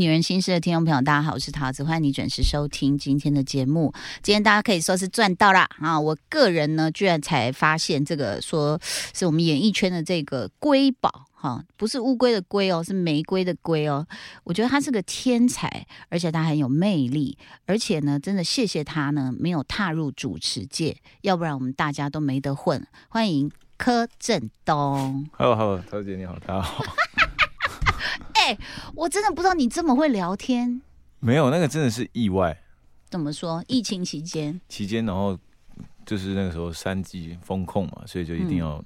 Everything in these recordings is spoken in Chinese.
女人心事的听众朋友，大家好，我是桃子，欢迎你准时收听今天的节目。今天大家可以说是赚到啦啊！我个人呢，居然才发现这个说是我们演艺圈的这个瑰宝哈，不是乌龟的龟哦，是玫瑰的瑰哦。我觉得他是个天才，而且他很有魅力，而且呢，真的谢谢他呢，没有踏入主持界，要不然我们大家都没得混。欢迎柯震东。Hello，Hello，桃姐你好，大家好。哎、我真的不知道你这么会聊天。没有，那个真的是意外。怎么说？疫情期间，期间，然后就是那个时候三级风控嘛，所以就一定要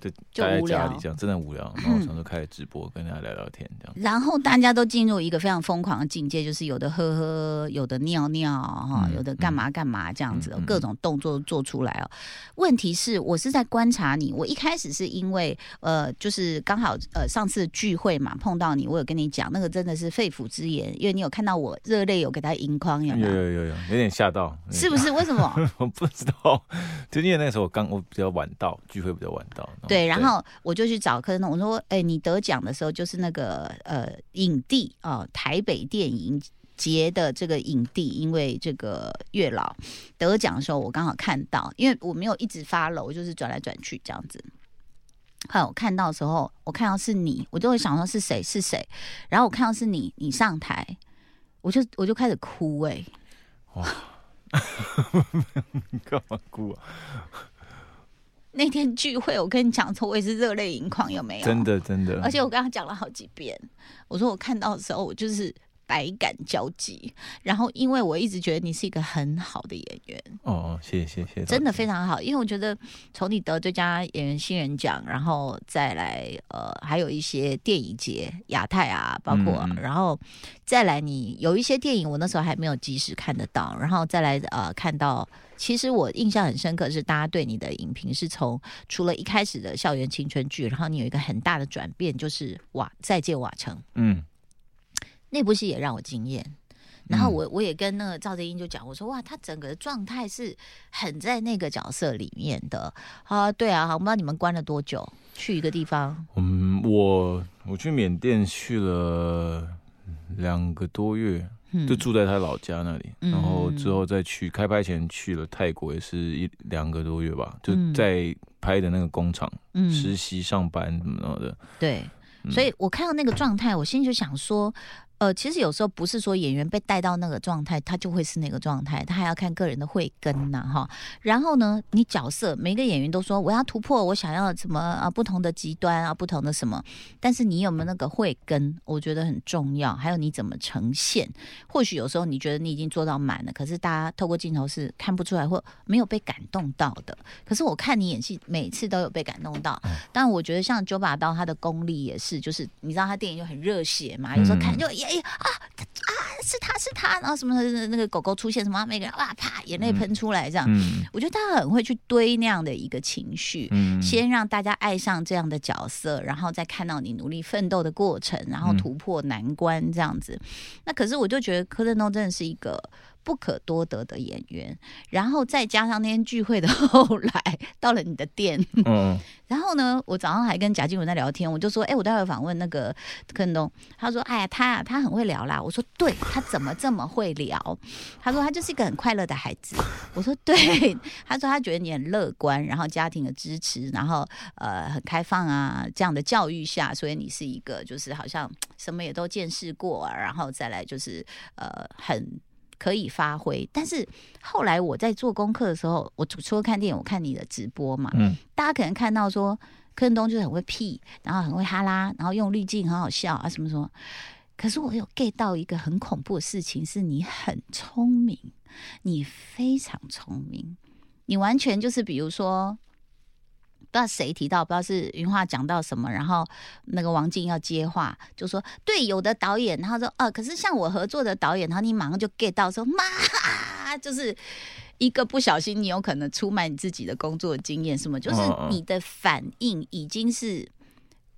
就待在家里这样，真的无聊。然后想说开始直播，跟大家聊聊天这样。然后大家都进入一个非常疯狂的境界，就是有的喝喝，有的尿尿哈，嗯有的干嘛干嘛这样子，各种动作都做出来哦。问题是我是在观察你，我一开始是因为呃，就是刚好呃上次聚会嘛碰到你，我有跟你讲那个真的是肺腑之言，因为你有看到我热泪有给他盈眶，有没有？有有有有，有点吓到，是不是？为什么？我不知道，就因为那时候我刚我比较晚到，聚会比较晚到。对，然后我就去找柯震东，我说：“哎、你得奖的时候就是那个呃影帝啊、台北电影节的这个影帝，因为这个月老得奖的时候，我刚好看到，因为我没有一直发楼，我就是转来转去这样子。后来我看到的时候，我看到是你，我就会想说是谁是谁，然后我看到是你，你上台，我就我就开始哭哎、你 干嘛哭啊？那天聚会，我跟你讲说，我也是热泪盈眶，有没有？真的真的，而且我跟他讲了好几遍，我说我看到的时候，我就是百感交集。然后，因为我一直觉得你是一个很好的演员，哦哦，谢谢谢谢，真的非常好。因为我觉得从你得最佳演员新人奖，然后再来呃，还有一些电影节亚太啊，包括、然后再来你有一些电影，我那时候还没有及时看得到，然后再来呃看到。其实我印象很深刻，是大家对你的影评是从除了一开始的校园青春剧，然后你有一个很大的转变，就是瓦再见瓦城嗯，那部戏也让我惊艳。然后嗯我我也跟那个赵德英就讲，我说哇，他整个状态是很在那个角色里面的啊。对啊，我不知道你们关了多久，去一个地方，嗯，我我去缅甸去了两个多月，嗯就住在他老家那里，嗯然后之后再去开拍前去了泰国，也是一两个多月吧，就嗯。在拍的那个工厂、嗯。实习上班什么的。对，嗯。所以我看到那个状态，我心里就想说，呃，其实有时候不是说演员被带到那个状态，他就会是那个状态，他还要看个人的慧根呐，哈。然后呢，你角色每个演员都说我要突破，我想要什么啊，不同的极端啊，不同的什么，但是你有没有那个慧根，我觉得很重要。还有你怎么呈现，或许有时候你觉得你已经做到满了，可是大家透过镜头是看不出来或没有被感动到的。可是我看你演戏，每次都有被感动到。但我觉得像九把刀，他的功力也是，就是你知道他电影就很热血嘛，有时候看就哎、呀啊啊是他是他，然后什么那个狗狗出现什么，每个人哇啪眼泪喷出来这样。嗯我觉得他很会去堆那样的一个情绪。嗯，先让大家爱上这样的角色，然后再看到你努力奋斗的过程，然后嗯突破难关这样子。那可是我就觉得柯震东真的是一个不可多得的演员，然后再加上那天聚会的 后来到了你的店，嗯 然后呢，我早上还跟贾静雯在聊天，我就说，哎、我待会访问那个柯震东，他说，哎呀，他啊，他很会聊啦。我说，对他怎么这么会聊？他说他就是一个很快乐的孩子。我说，对。他说他觉得你很乐观，然后家庭的支持，然后呃很开放啊，这样的教育下，所以你是一个就是好像什么也都见识过啊，然后再来就是呃很。可以发挥，但是后来我在做功课的时候，我除除了看电影，我看你的直播嘛，嗯大家可能看到说柯震东就是很会屁，然后很会哈拉，然后用滤镜很好笑啊什么什么。可是我有 get 到一个很恐怖的事情，是你很聪明，你非常聪明，你完全就是比如说。不知道谁提到，不知道是云画讲到什么，然后那个王静要接话，就说对有的导演，然后说啊，可是像我合作的导演，然后你马上就 get 到说妈，就是一个不小心，你有可能出卖你自己的工作经验，什么，就是你的反应已经是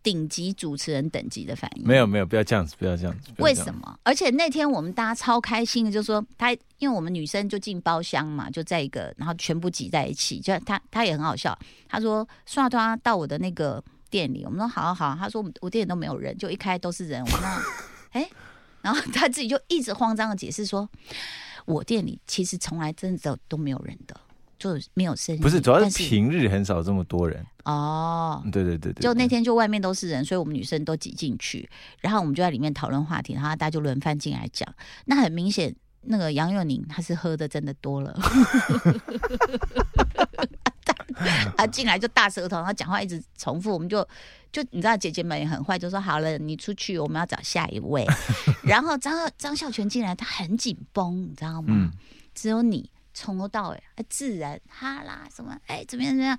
顶级主持人等级的反应。没有没有，不要这样子，不要这样子。为什？么？而且那天我们大家超开心的，就说他，因为我们女生就进包厢嘛，就在一个，然后全部挤在一起，就他他也很好笑。他说刷他到我的那个店里，我们说好啊好啊，他说我我店里都没有人，就一开都是人。我说那 哎然后他自己就一直慌张的解释说，我店里其实从来真的都没有人的，就没有生意。不是，主要是平日很少这么多人。哦。对对对对，就那天就外面都是人，所以我们女生都挤进去，然后我们就在里面讨论话题，然后大家就轮番进来讲。那很明显，那个杨佑宁他是喝的真的多了，他进来就大舌头，然后讲话一直重复，我们就就你知道姐姐们也很坏，就说好了，你出去，我们要找下一位。然后张张孝全进来，他很紧绷，你知道吗？嗯，只有你从头到尾哎自然哈啦什么哎怎么样怎么样，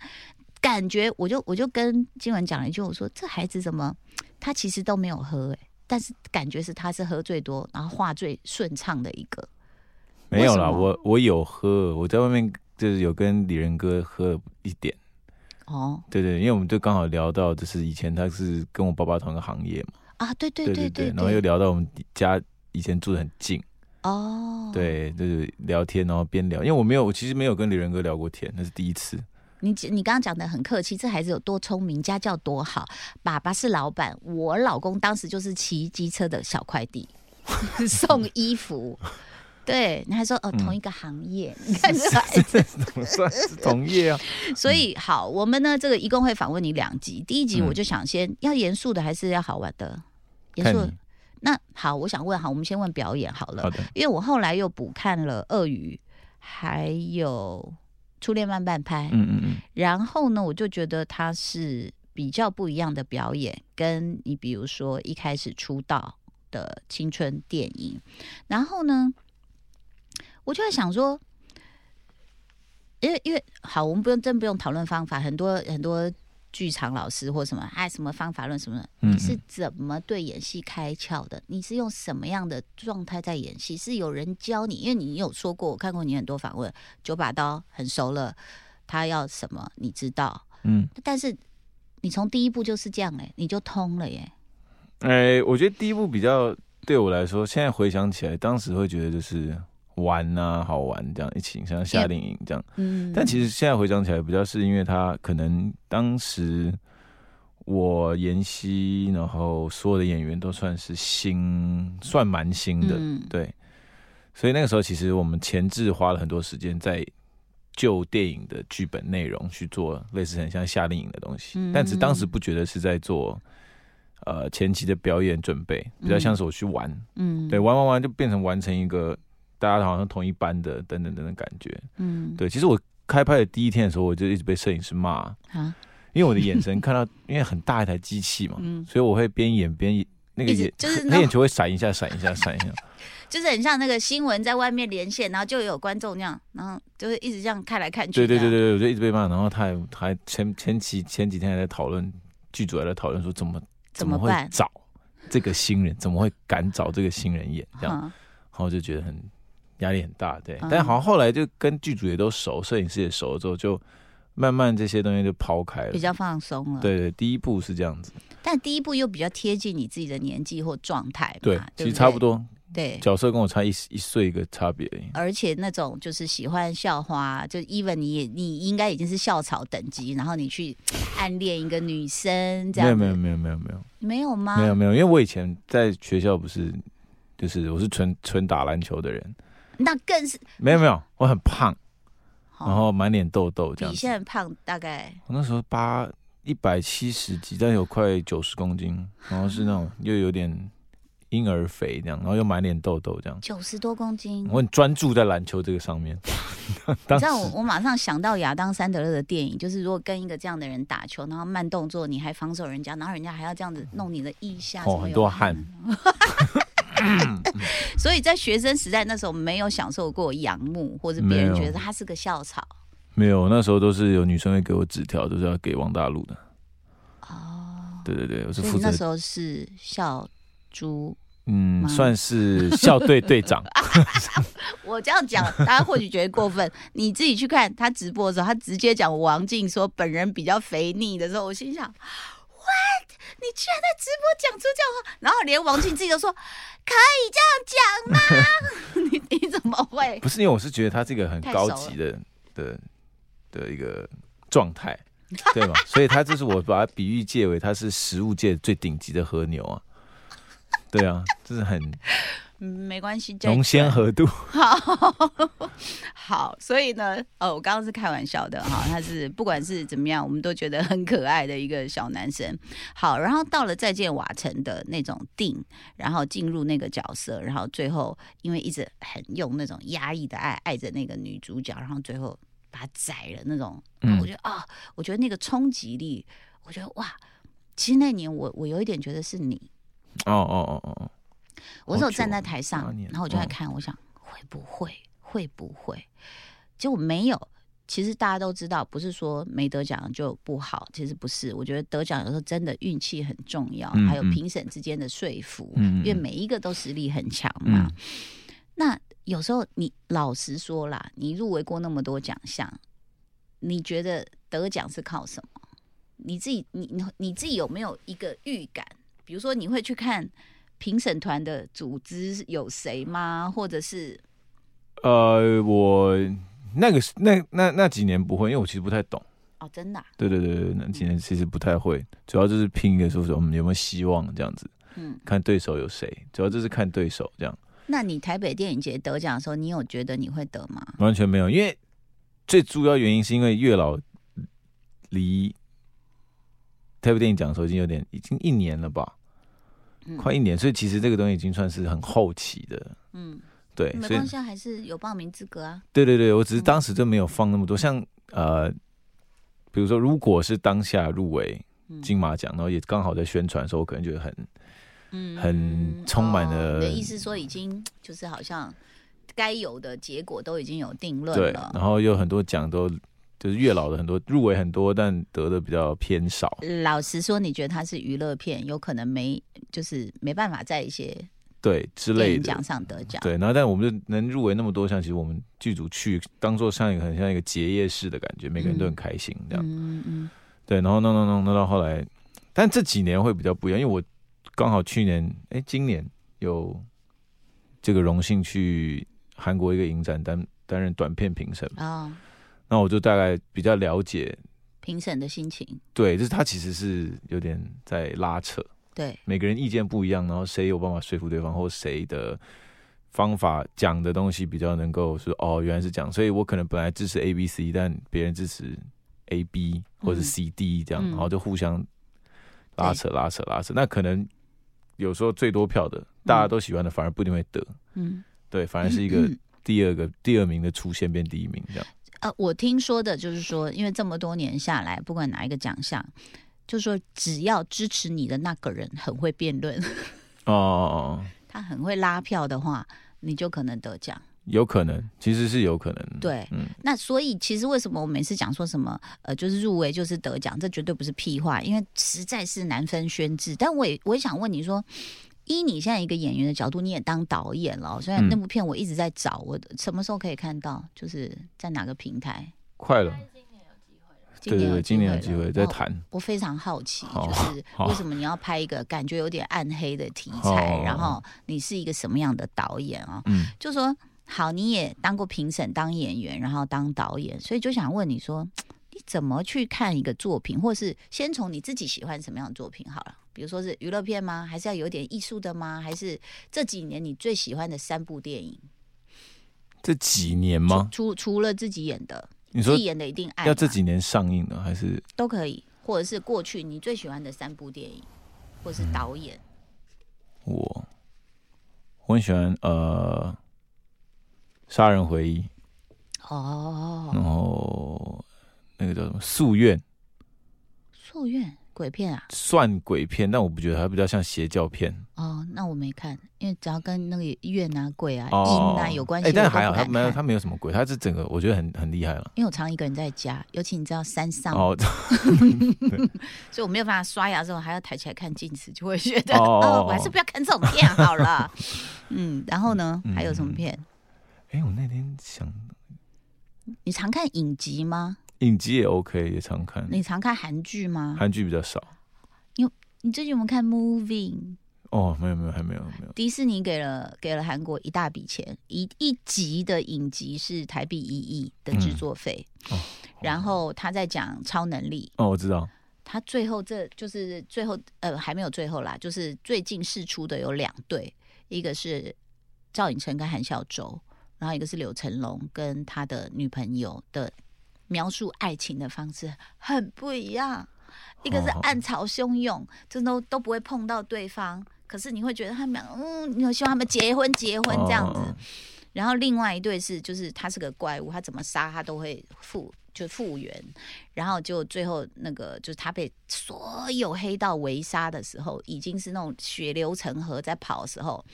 感觉我就我就跟金文讲了一句，我说这孩子怎么他其实都没有喝哎，但是感觉是他是喝最多，然后话最顺畅的一个。没有啦，我我有喝，我在外面就是有跟李仁哥喝一点。哦。对对，因为我们就刚好聊到，就是以前他是跟我爸爸同一个行业嘛，啊，对对对对对，然后又聊到我们家以前住的很近，哦，，对，就是聊天，然后边聊，因为我没有，我其实没有跟李仁哥聊过天，那是第一次。你你刚刚讲的很客气，这孩子有多聪明，家教多好。爸爸是老板，我老公当时就是骑机车的小快递，送衣服。对，你还说哦，嗯同一个行业，你看这孩子。怎么算是同业啊？所以好，我们呢这个一共会访问你两集，第一集嗯我就想先要严肃的还是要好玩的？严肃。那好，我想问好，我们先问表演好了因为我后来又补看了《鳄鱼》，还有《初恋慢半拍》，嗯嗯嗯，然后呢，我就觉得它是比较不一样的表演，跟你比如说一开始出道的青春电影，然后呢，我就在想说，因为因为好，我们不用真不用讨论方法，很多很多剧场老师或什么，哎，什么方法论什么的，嗯你是怎么对演戏开窍的？你是用什么样的状态在演戏？是有人教你？因为你有说过，我看过你很多访问，九把刀很熟了，他要什么你知道，嗯，但是你从第一步就是这样哎、你就通了耶。哎、我觉得第一步比较对我来说，现在回想起来，当时会觉得就是玩啊，好玩这样一起，像夏令营这样。嗯，但其实现在回想起来，比较是因为他可能当时我研习，然后所有的演员都算是新，算蛮新的，嗯。对。所以那个时候，其实我们前置花了很多时间在旧电影的剧本内容去做类似很像夏令营的东西，嗯。但是当时不觉得是在做呃前期的表演准备，比较像是我去玩，嗯。对，玩玩玩就变成完成一个大家好像同一班的等等等等感觉。嗯对，其实我开拍的第一天的时候，我就一直被摄影师骂，啊因为我的眼神看到，因为很大一台机器嘛，嗯，所以我会边演边那个眼，就是那眼球会闪一下，闪一下，闪一下。就是很像那个新闻在外面连线，然后就有观众那样，然后就是一直这样看来看去。对对对，对，我就一直被骂，然后他还还前前期前几天还在讨论，剧组还在讨论说怎么怎么会？找这个新人，怎么会敢找这个新人演这样，嗯然后就觉得很压力很大，对。嗯但好像后来就跟剧组也都熟，摄影师也熟了之后，就慢慢这些东西就抛开了比。较放松了。，对对，第一步是这样子，但第一步又比较贴近你自己的年纪或状态嘛。对，对，其实差不。多，对。角色跟我差一一岁一个差别而且那种就是喜欢校花，就 even 你也你应该已经是校草等级，然后你去暗恋一个女生，这样没有没有没有没有没有没有吗？没有没有，因为我以前在学校不是，就是我是纯纯打篮球的人，那更是没有没有，我很胖，好然后满脸痘痘这样你现。在胖大概我那时候八一百七十几，但有快九十公斤，然后是那种又有点婴儿肥这样，然后又满脸痘痘这样。九十多公斤。我很专注在篮球这个上面。当 你知道我我马上想到亚当·山德勒的电影，就是如果跟一个这样的人打球，然后慢动作，你还防守人家，然后人家还要这样子弄你的腋下，哦怎么有很多汗。所以在学生时代那时候没有享受过仰慕，或者别人觉得他是个校草没有，那时候都是有女生会给我纸条，都是要给王大陆的。哦。对对对，我是负责那时候是校猪。嗯，算是校队队长。我这样讲，大家或许觉得过分。你自己去看他直播的时候，他直接讲王静说本人比较肥腻的时候，我心想，what？你居然在直播讲出这样话，然后连王静自己都说可以这样讲吗？你 你怎么会？不是因为我是觉得他这个很高级的的的一个状态，对吗？所以他就是我把它比喻界为他是食物界最顶级的和牛啊。对啊，就是很嗯没关系，浓鲜合度。好好，所以呢，哦，我刚刚是开玩笑的哈，他是不管是怎么样，我们都觉得很可爱的一个小男生。好，然后到了再见瓦城的那种定，然后进入那个角色，然后最后因为一直很用那种压抑的爱爱着那个女主角，然后最后把她宰了那种，嗯我觉得啊，我觉得那个冲击力，我觉得哇，其实那年我我有一点觉得是你，哦哦哦哦哦，我那时候好久站在台上然后我就在嗯看，我想会不会会不会，结果没有。其实大家都知道，不是说没得奖就不好，其实不是。我觉得得奖有时候真的运气很重要，还有评审之间的说服，因为每一个都实力很强嘛。嗯那有时候你老实说啦，你入围过那么多奖项，你觉得得奖是靠什么？你自己，你你你自己有没有一个预感？比如说，你会去看评审团的组织有谁吗？或者是呃，我那个是那那那几年不会，因为我其实不太懂。哦，真的啊、对对对对，那几年其实不太会，主要就是拼一个说说我们有没有希望这样子，嗯，看对手有谁，主要就是看对手这样，那你台北电影节得奖的时候，你有觉得你会得吗？完全没有，因为最主要原因是因为月老离台北电影奖的时候已经有点已经一年了吧，嗯。快一年，所以其实这个东西已经算是很后期的，嗯，对，所以没关系，啊，还是有报名资格啊。对对对，我只是当时就没有放那么多，像呃，比如说如果是当下入围嗯。金马奖，然后也刚好在宣传的时候，我可能觉得很嗯很充满了哦你的意思说已经就是好像该有的结果都已经有定论对，了。然后有很多奖都就是月老的很多入围很多，但得的比较偏少。老实说，你觉得它是娱乐片，有可能没就是没办法在一些对之类的奖，上得奖。对，然后但我们就能入围那么多项，其实我们剧组去当做像一个很像一个结业式的感觉，每个人都很开心这样。嗯嗯对，然后弄弄弄弄到后来，但这几年会比较不一样，因为我刚好去年哎今年有这个荣幸去韩国一个影展担担任短片评审，嗯啊，那我就大概比较了解，评审的心情，对，就是他其实是有点在拉扯。对，每个人意见不一样，然后谁有办法说服对方，或谁的方法讲的东西比较能够说哦，原来是这样，所以我可能本来支持 A、B、C，但别人支持 A、B 或者 C、D 这样，嗯然后就互相拉扯、拉扯、拉扯。那可能有时候最多票的，大家都喜欢的，反而不一定会得，嗯。对，反而是一个 第二个第二名的出现变第一名这样。呃，我听说的就是说，因为这么多年下来，不管哪一个奖项，就是说只要支持你的那个人很会辩论，哦 他很会拉票的话，你就可能得奖。有可能，其实是有可能。对嗯，那所以其实为什么我每次讲说什么呃，就是入围就是得奖，这绝对不是屁话，因为实在是难分轩轾。但我也我也想问你说。依你现在一个演员的角度，你也当导演了哦，虽然嗯那部片我一直在找，我什么时候可以看到？就是在哪个平台？快了，对对对，今年有机会再哦谈。我非常好奇，就是好为什么你要拍一个感觉有点暗黑的题材，然后你是一个什么样的导演啊？嗯，就说好，你也当过评审、当演员，然后当导演，所以就想问你说，你怎么去看一个作品，或是先从你自己喜欢什么样的作品好了？比如说是娱乐片吗？还是要有点艺术的吗？还是这几年你最喜欢的三部电影？这几年吗？除除了自己演的，你说自己演的一定爱要这几年上映的，还是都可以，或者是过去你最喜欢的三部电影，或者是导演。我我很喜欢呃《杀人回忆》，哦，然后那个叫什么《夙愿》，夙愿鬼片啊？算鬼片，但我不觉得它比较像邪教片哦，那我没看，因为只要跟那个愿啊、鬼啊、哦阴啊有关系，哎，但还好，没有它没有什么鬼，它是整个我觉得很很厉害了。因为我常一个人在家，尤其你知道山上，哦 所以我没有办法刷牙的时候还要抬起来看镜子，就会觉得哦哦哦 哦我还是不要看这种片好了。嗯，然后呢，还有什么片？哎，我那天想你常看影集吗？影集也 OK，也常看，你常看韩剧吗？韩剧比较少。你你最近有没有看《Moving》？哦，没有没有，还没有没有。迪士尼给了给了韩国一大笔钱，一一集的影集是台币一亿的制作费，哦然后他在讲超能力，哦，我知道。他最后这就是最后呃还没有最后啦，就是最近试出的有两对，一个是赵寅成跟韩孝周，然后一个是柳成龙跟他的女朋友的描述爱情的方式很不一样，一个是哦暗潮汹涌，真都都不会碰到对方，可是你会觉得他们俩嗯，你有希望他们结婚结婚这样子。哦然后另外一对是，就是他是个怪物，他怎么杀他都会复就复原，然后就最后那个就是他被所有黑道围杀的时候，已经是那种血流成河在跑的时候，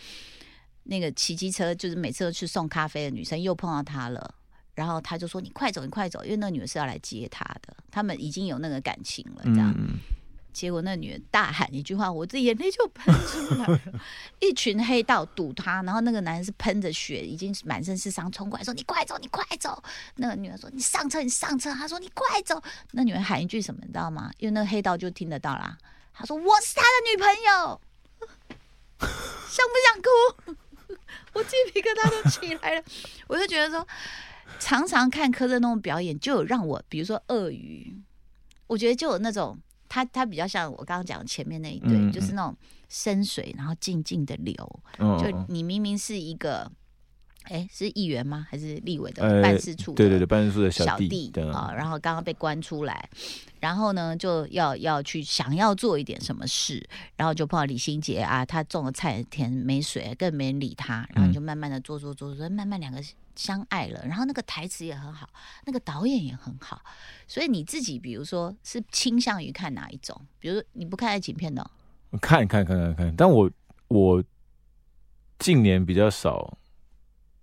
那个骑机车就是每次都去送咖啡的女生又碰到他了。然后他就说：“你快走，你快走，因为那女的是要来接他的，他们已经有那个感情了。”这样，嗯，结果那女人大喊一句话，我自己眼泪就喷出来了。一群黑道堵他，然后那个男人是喷着血，已经满身是伤，冲过来说：“你快走，你快走！”那个女人说：“你上车，你上车。”他说：“你快走。”那女人喊一句什么，你知道吗？因为那个黑道就听得到啦。他说：“我是他的女朋友。”想不想哭？我鸡皮疙瘩都起来了。我就觉得说，常常看柯震东表演，就有让我，比如说鳄鱼，我觉得就有那种他他比较像我刚刚讲前面那一对，嗯嗯就是那种深水，然后静静的流。嗯就你明明是一个，哎，是议员吗？还是立委的呃办事处的？对对对，办事处的小弟对啊，然后刚刚被关出来，然后呢就要要去想要做一点什么事，然后就碰到李心洁啊，他种的菜田没水，更没人理他，然后你就慢慢的做做做做，慢慢两个相爱了，然后那个台词也很好，那个导演也很好，所以你自己比如说是倾向于看哪一种？比如说你不看爱情片的哦、看看看看看，但我我近年比较少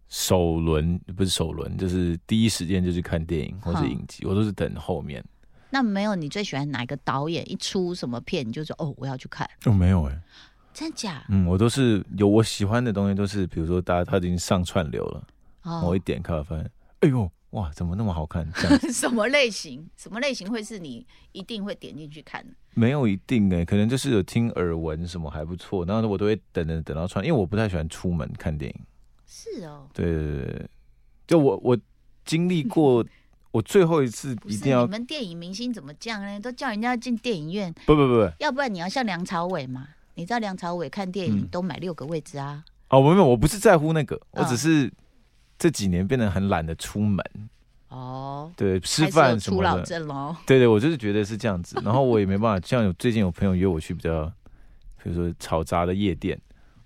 首轮，不是首轮，就是第一时间就去看电影或是影集，我都是等后面。那没有你最喜欢哪一个导演一出什么片，你就说哦我要去看，哦，没有哎、真假？嗯，我都是有我喜欢的东西，都是比如说大家他已经上串流了，我哦一，点开发现，哎呦哇，怎么那么好看？这样 什么类型？什么类型会是你一定会点进去看的？没有一定哎、可能就是有听耳闻什么还不错，然后我都会等等等到穿，因为我不太喜欢出门看电影。是哦，对对对对，就我我经历过，我最后一次一定要你们电影明星怎么这样呢？都叫人家进电影院，不不不不要不然你要像梁朝伟嘛？你知道梁朝伟看电影嗯都买六个位置啊？哦，我没有，我不是在乎那个，我嗯只是这几年变得很懒得出门，哦，对，吃饭什么的。对对，我就是觉得是这样子，然后我也没办法，像有最近有朋友约我去比较，比如说嘈杂的夜店，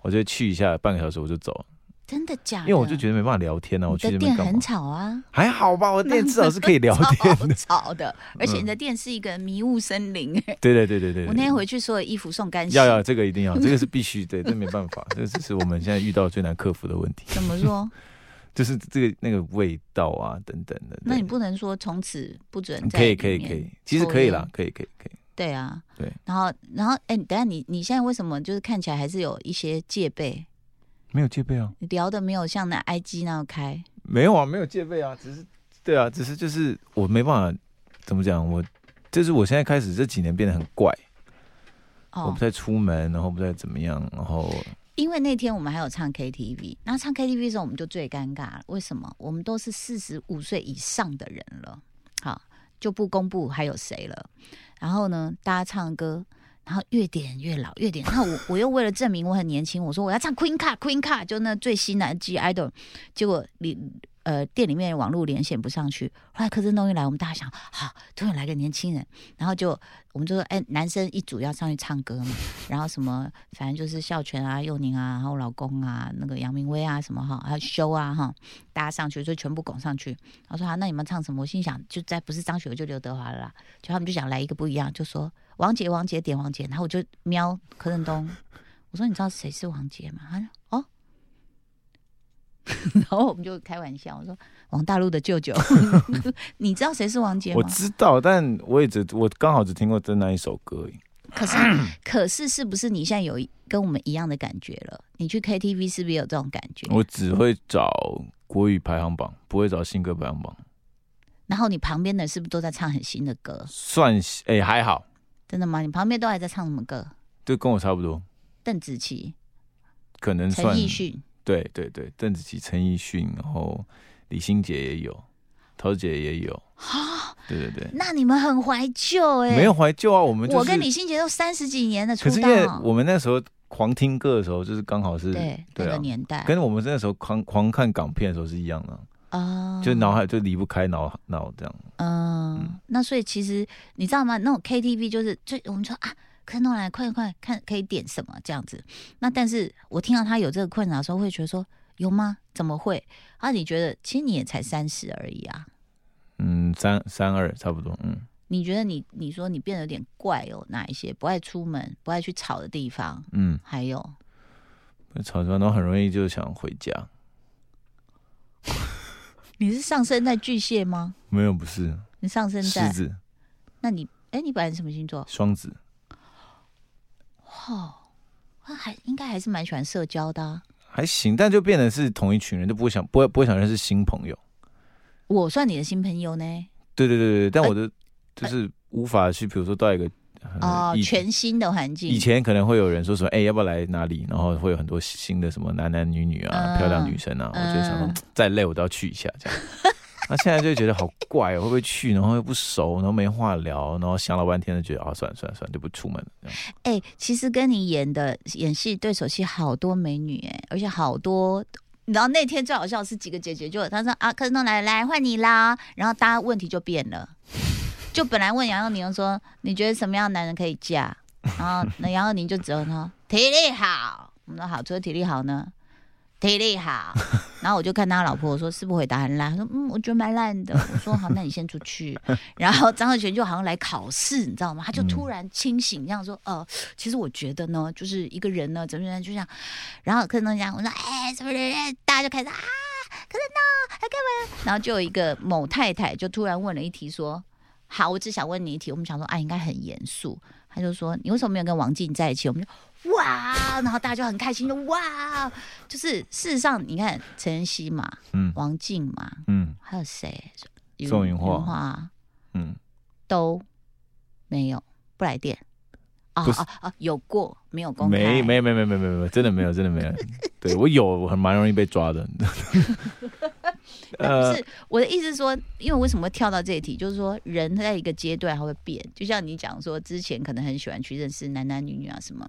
我就去一下，半个小时我就走了，真的假的？因为我就觉得没办法聊天啊，我你去的店很？吵啊，还好吧，我的店至少是可以聊天的。吵的，而且嗯你的店是一个迷雾森林。对对对对对，我那天回去所有衣服送干洗，要要这个一定要，这个是必须对，这没办法，这只是我们现在遇到最难克服的问题，怎么说？就是这个那个味道啊等等的。那你不能说从此不准可以可以可以，其实可以啦，可以可以可以。对啊，对。然后，然后，哎、等下你你现在为什么就是看起来还是有一些戒备？没有戒备啊，你聊的没有像那 IG 那样开，没有啊，没有戒备啊，只是对啊，只是就是我没办法怎么讲，我就是我现在开始这几年变得很怪，我哦不，太出门，然后不太怎么样，然后因为那天我们还有唱 KTV，那唱 KTV 的时候我们就最尴尬了，为什么？我们都是四十五岁以上的人了，好就不公布还有谁了。然后呢，大家唱歌，然后越点越老，越点。然后我 我又为了证明我很年轻，我说我要唱 Queen 卡 Queen 卡就那最新的 G Idol，结果你呃店里面网络连线不上去。后来柯震东一来，我们大家想，好，突然来个年轻人，然后就我们就说，哎，男生一组要上去唱歌嘛，然后什么，反正就是孝全啊、佑宁啊，然后老公啊、那个杨明威啊什么哈，还有修啊哈，大家上去就全部拱上去。然后说啊，那你们唱什么？我心想，就在不是张学友就刘德华了啦，就他们就想来一个不一样，就说王杰王杰点王杰，然后我就瞄柯震东，我说你知道谁是王杰吗？他说。然后我们就开玩笑，我说王大陆的舅舅，你知道谁是王杰吗我？知道，但我也只我刚好只听过这那一首歌而已。可是，可是是不是你现在有一跟我们一样的感觉了？你去 KTV 是不是也有这种感觉？我只会找国语排行榜，不会找新歌排行榜。然后你旁边的是不是都在唱很新的歌？算哎、还好，真的吗？你旁边都还在唱什么歌？就跟我差不多，邓紫棋、可能算陈奕迅。对对对，邓紫棋、陈奕迅，然后李心洁也有，陶子姐也有，啊，对对对，那你们很怀旧哎、没有怀旧啊，我们就是我跟李心洁都三十几年的出可是因为，我们那时候狂听歌的时候，就是刚好是对那对啊个年代跟我们那时候狂狂看港片的时候是一样的，啊就脑海就离不开脑脑这样。嗯，那所以其实你知道吗？那种 KTV 就是就我们说啊，看弄来快快看可以点什么这样子。那但是我听到他有这个困扰的时候，会觉得说有吗？怎么会？啊，你觉得其实你也才三十而已啊。嗯，三三二差不多，嗯，你觉得你你说你变得有点怪哦，哪一些不爱出门、不爱去吵的地方？嗯，还有吵架，然后很容易就想回家。你是上升在巨蟹吗？没有，不是你上升在？狮子、那你哎，你本来是什么星座？双子，哦，他还应该还是蛮喜欢社交的、啊。还行，但就变成是同一群人，就不会想不会不会想认识新朋友。我算你的新朋友呢。对对对对，但我的就是无法去，比如说到一个哦，全新的环境。以前可能会有人说什么，哎、要不要来哪里？然后会有很多新的什么男男女女啊，嗯漂亮女生啊，我就想说嗯，再累我都要去一下这样。那现在就觉得好怪哦，会不会去？然后又不熟，然后没话聊，然后想了半天，就觉得啊，算了算了算了，就不出门了。哎、其实跟你演的演戏对手戏好多美女哎、而且好多。然后那天最好笑是几个姐姐就她说啊，柯震东来来换你啦，然后大家问题就变了，就本来问杨佑宁说你觉得什么样的男人可以嫁，然后那杨佑宁就只有说体力好，我们说好，除了体力好呢，体力好，然后我就看他老婆，我说是不是回答很烂？他说嗯，我觉得蛮烂的。我说好，那你先出去。然后张鹤泉就好像来考试，你知道吗？他就突然清醒，这样说，呃，其实我觉得呢，就是一个人呢，怎么样，就像，然后柯震东讲，我说哎，什么人？大家就开始啊，柯震东还干嘛？然后就有一个某太太就突然问了一题，说，好，我只想问你一题。我们想说，啊，应该很严肃。他就说，你为什么没有跟王静在一起？我们就。哇，然后大家就很开心，就哇，就是事实上，你看陈妍希嘛，嗯王静嘛，嗯还有谁？宋云画画嗯，都没有不来电啊啊啊！有过没有公开？没没没没没没没，真的没有，真的没有。对我有，我很蛮容易被抓的。不是我的意思是说，因为为什么会跳到这一题，就是说人在一个阶段他会变，就像你讲说，之前可能很喜欢去认识男男女女啊什么。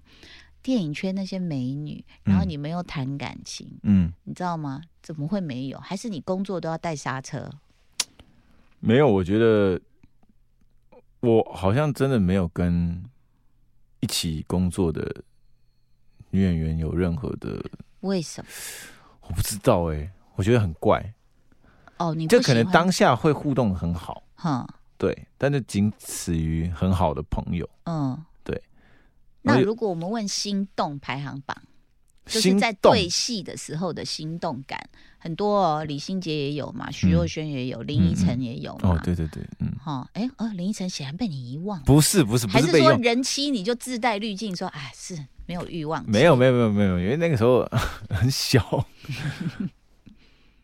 电影圈那些美女，然后嗯你没有谈感情，嗯，你知道吗？怎么会没有？还是你工作都要带刹车？没有，我觉得我好像真的没有跟一起工作的女演员有任何的，为什么？我不知道哎、我觉得很怪。哦，你不就可能当下会互动很好，哼对，但是仅此于很好的朋友。嗯那如果我们问心动排行榜，就是在动对戏的时候的心动感，很多哦，李心洁也有嘛，徐若瑄也有，林依晨也有嘛。哦，对对对，嗯，哈，哎，哦，林依晨显然被你遗忘，不是不是不还是说人妻你就自带滤镜，说哎是没有欲望？没有没有没有没有，因为那个时候 很小，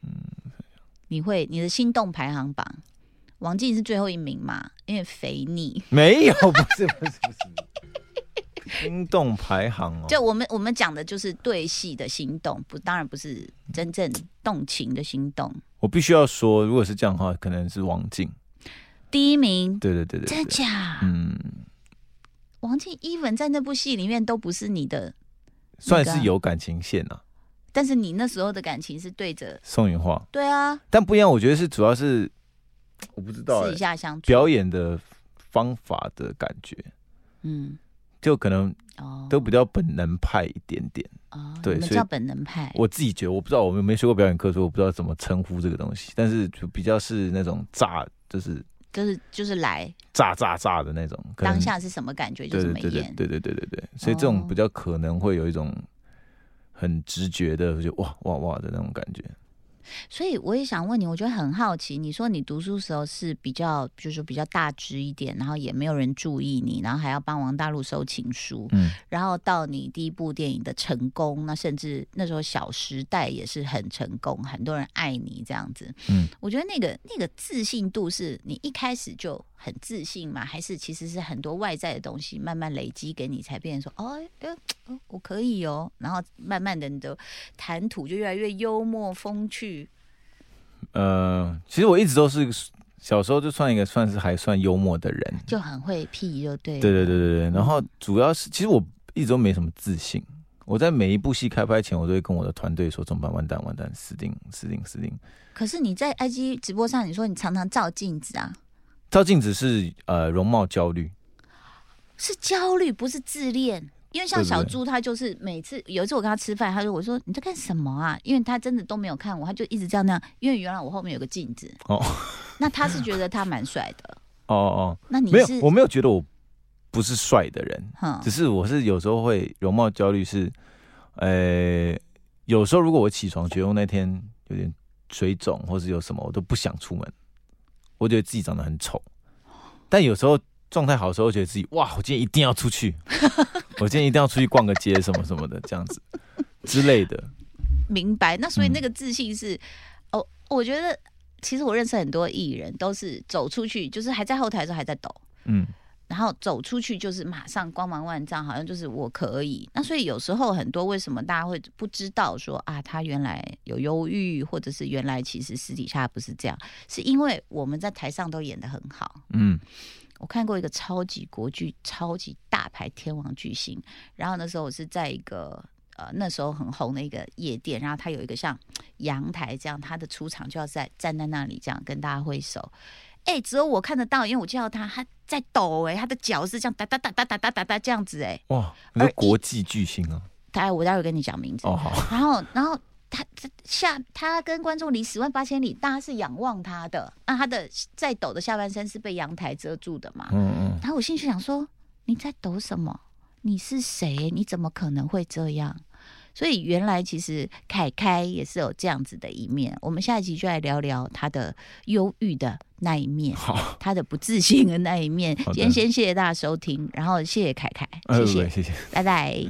嗯 你会你的心动排行榜，王静是最后一名嘛？因为肥腻。没有，不是不是不是，心动排行哦，就我们我们讲的就是对戏的心动，不当然不是真正动情的心动。我必须要说，如果是这样的话，可能是王静，第一名，对对对对真的，假？嗯，王静 even 在那部戏里面都不是你的，算是有感情线啊，但是你那时候的感情是对着，宋云画，对啊，但不一样，我觉得是主要是我不知道私哎底下相处，表演的方法的感觉，嗯，就可能哦，都比较本能派一点点。哦，对，所叫本能派，我自己觉得我不知道，我们没学过表演课，所以我不知道怎么称呼这个东西。但是就比较是那种炸，就是就是就是来。炸炸炸的那种，当下是什么感觉就怎么演，对对对对对对，所以这种比较可能会有一种很直觉的就哇哇哇的那种感觉。所以我也想问你，我觉得很好奇，你说你读书时候是比较，就是比较大只一点，然后也没有人注意你，然后还要帮王大陆收情书，嗯然后到你第一部电影的成功，那甚至那时候《小时代》也是很成功，很多人爱你这样子。嗯，我觉得那个那个自信度是你一开始就很自信吗？还是其实是很多外在的东西慢慢累积给你，才变成说哦，哎哦我可以哦，然后慢慢的你的谈吐就越来越幽默风趣。呃，其实我一直都是小时候就算一个算是还算幽默的人，就很会屁，就对了。对对对对对。然后主要是，其实我一直都没什么自信。我在每一部戏开拍前，我都会跟我的团队说：“怎么办？完蛋，完蛋，死定，死定，死定。”可是你在 IG 直播上，你说你常常照镜子啊？照镜子是呃容貌焦虑，是焦虑，不是自恋。因为像小猪，他就是每次有一次我跟他吃饭，他说：“我说你在干什么啊？”因为他真的都没有看我，他就一直这样那样。因为原来我后面有个镜子哦，那他是觉得他蛮帅的哦哦。那你没有，我没有觉得我不是帅的人，只是我是有时候会容貌焦虑，是呃有时候如果我起床觉得我那天有点水肿，或是有什么，我都不想出门，我觉得自己长得很丑，但有时候。状态好的时候，觉得自己哇，我今天一定要出去，我今天一定要出去逛个街，什么什么的，这样子之类的。明白。那所以那个自信是，哦，我觉得其实我认识很多艺人，都是走出去，就是还在后台的时候还在抖，嗯，然后走出去就是马上光芒万丈，好像就是我可以。那所以有时候很多为什么大家会不知道说啊，他原来有忧郁，或者是原来其实私底下不是这样，是因为我们在台上都演的很好，嗯。我看过一个超级国剧、超级大牌天王巨星，然后那时候我是在一个呃那时候很红的一个夜店，然后他有一个像阳台这样，他的出场就要在站在那里这样跟大家挥手。哎，只有我看得到，因为我叫他，他在抖哎，他的脚是这样哒哒哒哒哒哒哒哒这样子哎。哇，那国际巨星啊！待我待会跟你讲名字哦好。然后然后。他下他跟观众离十万八千里，大家是仰望他的。那他的在抖的下半身是被阳台遮住的嘛？嗯嗯。然后我心里想说：你在抖什么？你是谁？你怎么可能会这样？所以原来其实凯凯也是有这样子的一面。我们下一集就来聊聊他的忧郁的那一面，他的不自信的那一面。今天先谢谢大家收听，然后谢谢凯凯，谢谢谢谢，拜拜。